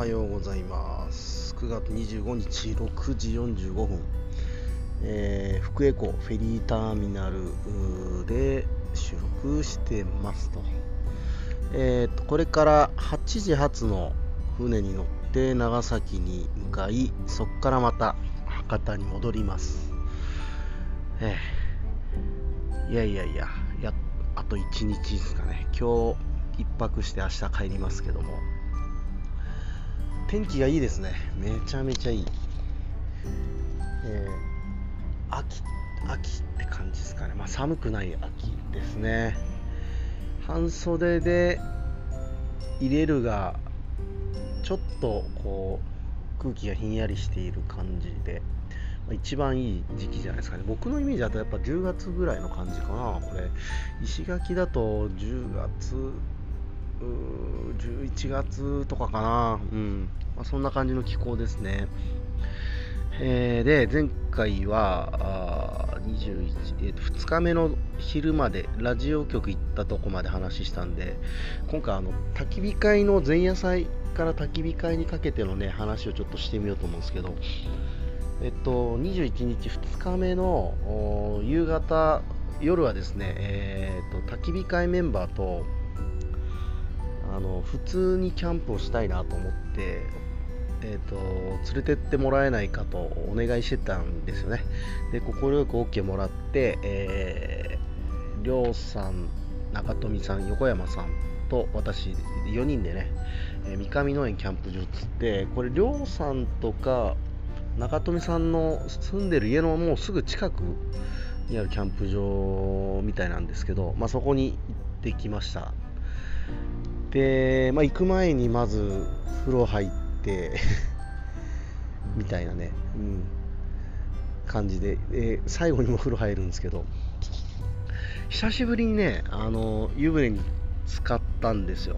はようございます。9月25日6時45分、えー、福江港フェリーターミナルで収録してますと,、えーと、これから8時発の船に乗って長崎に向かいそこからまた博多に戻ります、えー、いやいやいややあと1日ですかね。今日1泊して明日帰りますけども。天気がいいですね。めちゃめちゃいい、えー、秋秋って感じですかね。まあ寒くない秋ですね。半袖で入れるがちょっとこう空気がひんやりしている感じで一番いい時期じゃないですかね。僕のイメージだとやっぱ10月ぐらいの感じかな。これ石垣だと10月11月とかかな、うんまあ、そんな感じの気候ですね。えー、で、前回は21、えー、2日目の昼までラジオ局行ったとこまで話したんで、今回あの焚き火会の前夜祭から焚き火会にかけてのね話をちょっとしてみようと思うんですけど、えっと、21日2日目の夕方、夜はですね、えーと、と焚き火会メンバーとあの普通にキャンプをしたいなと思って、えーと、連れてってもらえないかとお願いしてたんですよね。で快く OK もらって、えー、りょうさん中富さん横山さんと私4人でね、えー、三上農園キャンプ場つってこれりょうさんとか中富さんの住んでる家のもうすぐ近くにあるキャンプ場みたいなんですけど、まあ、そこに行ってきました。で、まあ、行く前にまず風呂入ってみたいなね、うん、感じで。で最後にも風呂入るんですけど。久しぶりにねあの湯船に浸かったんですよ。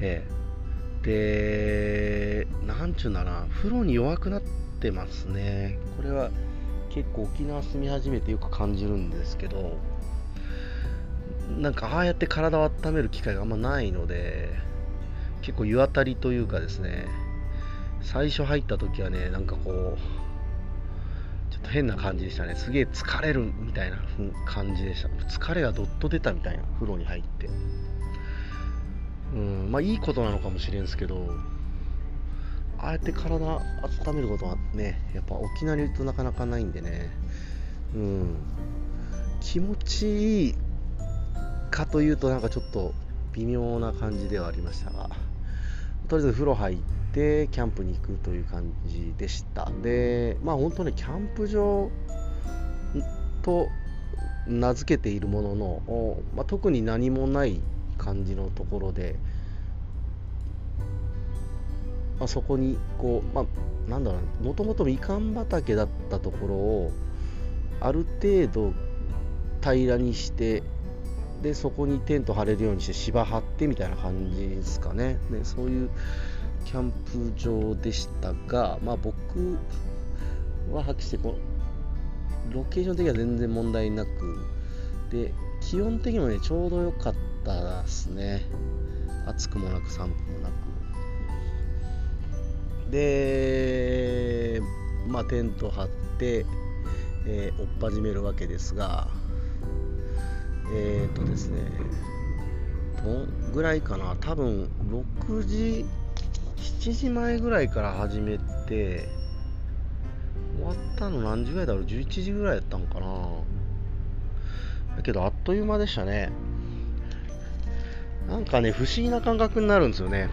ええ。でなんちゅうんだな風呂に弱くなってますね。これは結構沖縄住み始めてよく感じるんですけどなんかああやって体を温める機会があんまないので結構湯あたりというかですね最初入った時はねなんかこうちょっと変な感じでしたね。すげえ疲れるみたいな感じでした。疲れがどっと出たみたいな風呂に入って。うんまあいいことなのかもしれんすけどああやって体温めることはねやっぱ沖縄にいるとなかなかないんでね。うん。気持ちいいかというとなんかちょっと微妙な感じではありましたがとりあえず風呂入ってキャンプに行くという感じでした。でまあ本当ねキャンプ場と名付けているものの、まあ、特に何もない感じのところで、まあ、そこにこう、まあ、なんだろうもともとみかん畑だったところをある程度平らにしてでそこにテント張れるようにして芝張ってみたいな感じですかね。でそういうキャンプ場でしたがまあ僕ははっきりしてこのロケーション的には全然問題なくで気温的にもねちょうど良かったですね。暑くもなく寒くもなく。でまあテント張って、えー、追っ始めるわけですがえっ、ー、とですねどんぐらいかな多分6時7時前ぐらいから始めて終わったの何時ぐらいだろう11時ぐらいだったんかな。だけどあっという間でしたね。なんかね不思議な感覚になるんですよね。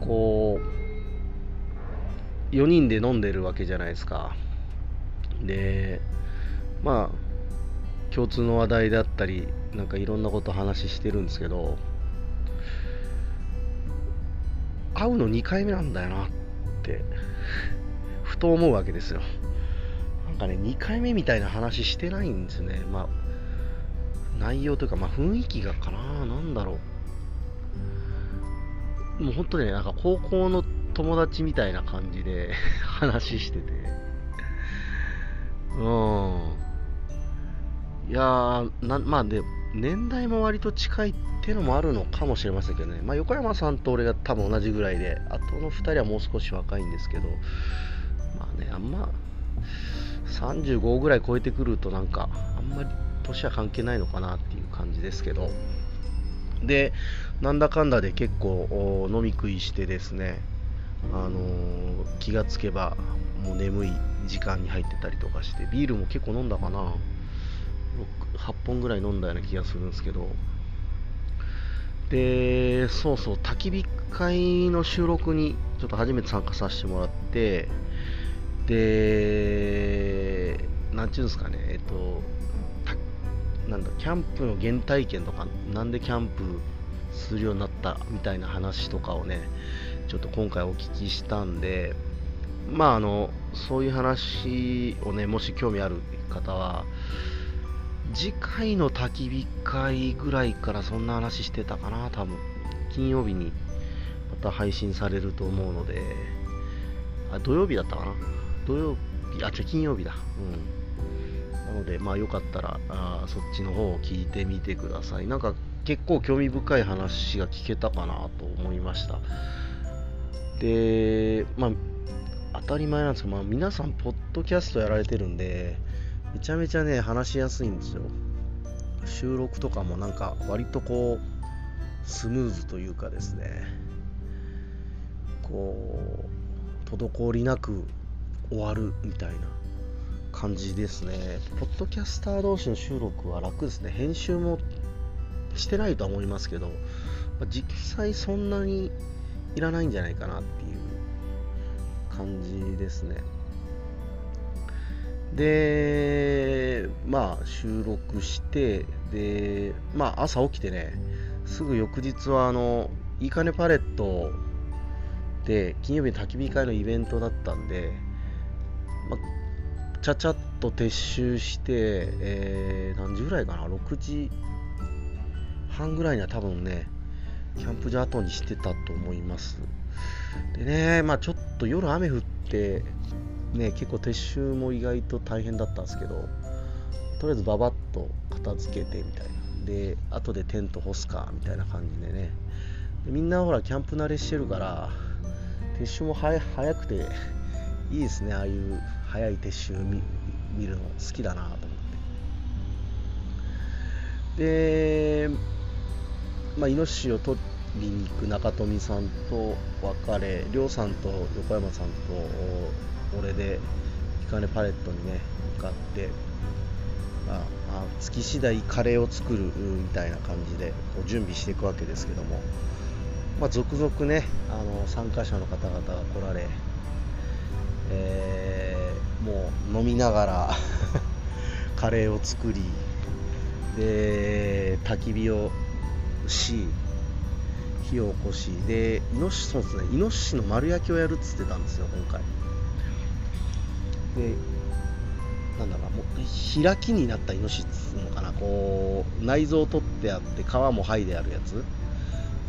こう4人で飲んでるわけじゃないですか。でまあ共通の話題だったりなんかいろんなこと話してるんですけど会うの2回目なんだよなってふと思うわけですよ。なんかね2回目みたいな話してないんですね。まあ内容というか、まあ、雰囲気がかななんだろう。もう本当ねなんか高校の友達みたいな感じで話してて。うん。いやーまあで年代も割と近いっていうのもあるのかもしれませんけどね、まあ、横山さんと俺が多分同じぐらいであとの2人はもう少し若いんですけどまあねあんま35ぐらい超えてくるとなんかあんまり年は関係ないのかなっていう感じですけど。でなんだかんだで結構飲み食いしてですねあのー、気がつけばもう眠い時間に入ってたりとかしてビールも結構飲んだかな。8本ぐらい飲んだような気がするんですけど。でそうそう焚き火会の収録にちょっと初めて参加させてもらって。でなんちゅうんですかねえっとなんだキャンプの原体験とかなんでキャンプするようになったみたいな話とかをねちょっと今回お聞きしたんで。まああのそういう話をねもし興味ある方は次回の焚き火会ぐらいからそんな話してたかな多分。金曜日にまた配信されると思うので。あ土曜日だったかな？土曜日あ違う金曜日だ。うん。なのでまあよかったらあそっちの方を聞いてみてください。なんか結構興味深い話が聞けたかなと思いました。でまあ当たり前なんですけど、まあ、皆さんポッドキャストやられてるんでめちゃめちゃね話しやすいんですよ。収録とかもなんか割とこうスムーズというかですね。こう滞りなく終わるみたいな感じですね。ポッドキャスター同士の収録は楽ですね。編集もしてないとは思いますけど、実際そんなにいらないんじゃないかなっていう感じですね。でまあ収録してでまあ朝起きてねすぐ翌日はあのいいかねパレットで金曜日の焚き火会のイベントだったんで、まあ、ちゃちゃっと撤収して、えー、何時ぐらいかな6時半ぐらいには多分ねキャンプ場後にしてたと思います。でねまあちょっと夜雨降ってね、結構撤収も意外と大変だったんですけどとりあえずババッと片付けてみたいな。で後でテント干すかみたいな感じでね。でみんなほらキャンプ慣れしてるから撤収も早くていいですね。ああいう早い撤収見見るの好きだなと思って。でまあイノシシを取りに行く中富さんと別れ亮さんと横山さんと俺で光パレットにね向かって、まあ、まあ、月次第カレーを作るみたいな感じでこう準備していくわけですけども、まあ、続々ねあの参加者の方々が来られ、えー、もう飲みながら カレーを作りで焚き火をし火を起こしでイノシシそうですねイノシシの丸焼きをやるっつってたんですよ今回。でなんだろうもう開きになったイノシシのかなこう内臓を取ってあって皮も剥いであるやつ。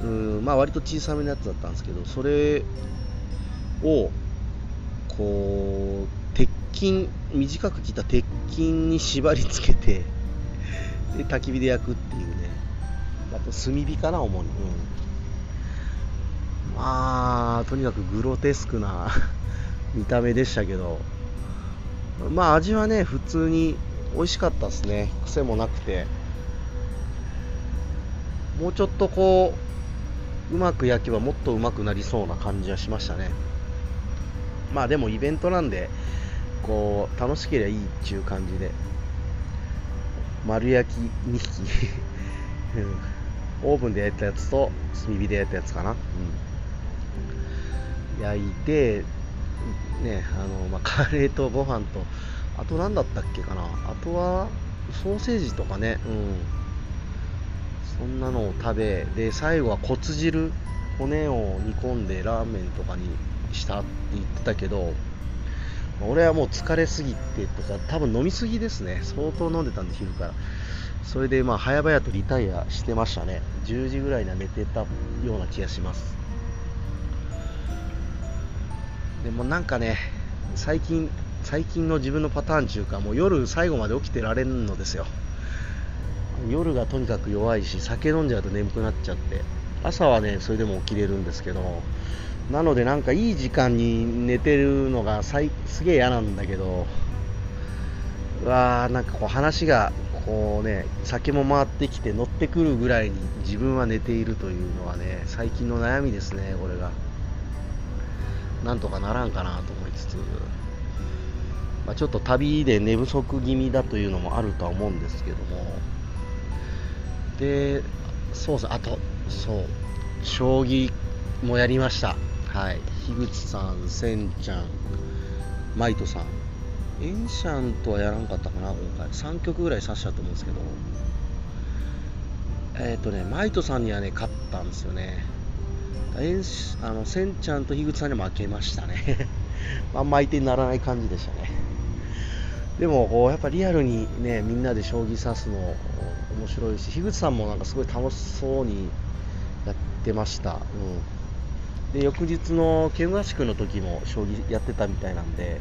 うんまあ割と小さめのやつだったんですけどそれをこう鉄筋短く切った鉄筋に縛り付けて で焚き火で焼くっていうね。あと炭火かな主に、うん、まあとにかくグロテスクな 見た目でしたけど。まあ味はね普通に美味しかったですね。癖もなくて。もうちょっとこううまく焼けばもっとうまくなりそうな感じはしましたね。まあでもイベントなんでこう楽しければいいっていう感じで。丸焼き2匹。オーブンで焼いたやつと炭火で焼いたやつかな、うん、焼いてねあの、まあ、カレーとご飯とあと何だったっけかな。あとはソーセージとかねうん。そんなのを食べで最後は骨汁骨を煮込んでラーメンとかにしたって言ってたけど俺はもう疲れすぎてとか多分飲みすぎですね。相当飲んでたんで昼から。それでまあ早々とリタイアしてましたね。10時ぐらいには寝てたような気がします。でもなんかね最近最近の自分のパターン中かもう夜最後まで起きてられんのですよ。夜がとにかく弱いし酒飲んじゃうと眠くなっちゃって。朝はねそれでも起きれるんですけどなのでなんかいい時間に寝てるのがさいすげえ嫌なんだけどうわーなんかこう話がこうね酒も回ってきて乗ってくるぐらいに自分は寝ているというのはね最近の悩みですねこれが。なんとかならんかなと思いつつ、まあ、ちょっと旅で寝不足気味だというのもあるとは思うんですけども。でそうです。あとそう。将棋もやりました。はい。樋口さんせんちゃんマイトさん。エンシャンとはやらんかったかな今回。3曲ぐらい指したと思うんですけど。えっ、ー、とねマイトさんにはね勝ったんですよね。エンあのセンちゃんと樋口さんに負けましたね。あんま相手にならない感じでしたね。でもこうやっぱリアルにねみんなで将棋指すの面白いし樋口さんもなんかすごい楽しそうにやってました、うん、で翌日の剣合宿の時も将棋やってたみたいなんで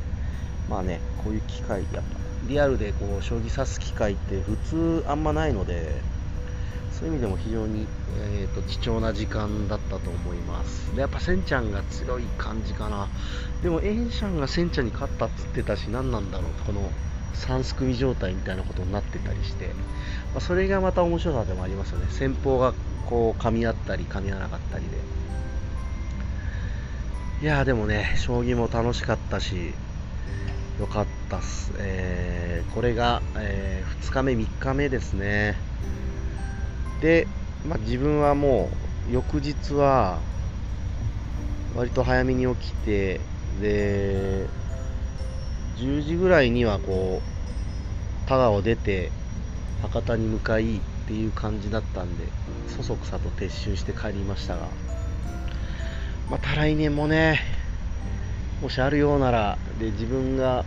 まあねこういう機会やっぱリアルでこう将棋指す機会って普通あんまないのでそういう意味でも非常に、えーと、貴重な時間だったと思います。でやっぱセンちゃんが強い感じかな。でもエンシャンがセンちゃんに勝ったっつってたし何なんだろう。この3すくみ状態みたいなことになってたりして、まあ、それがまた面白さでもありますよね。戦法がこう噛み合ったり噛み合わなかったりで。いやでもね将棋も楽しかったしよかったっす、えー、これが、えー、2日目3日目ですね。で、まあ、自分はもう翌日は割と早めに起きてで10時ぐらいにはこう田川を出て博多に向かいっていう感じだったんでそそくさと撤収して帰りましたがまた来年もねもしあるようならで自分が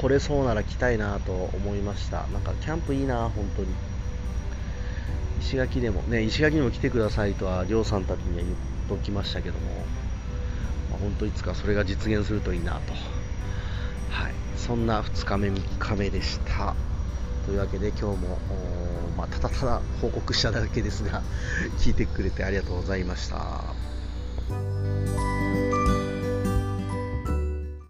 来れそうなら来たいなと思いました。なんかキャンプいいな本当に。石垣でもね石垣にも来てくださいとはりょうさんたちには言っときましたけども、まあ、本当いつかそれが実現するといいなと。はい。そんな2日目3日目でした。というわけで今日も、まあ、ただただ報告しただけですが聞いてくれてありがとうございました。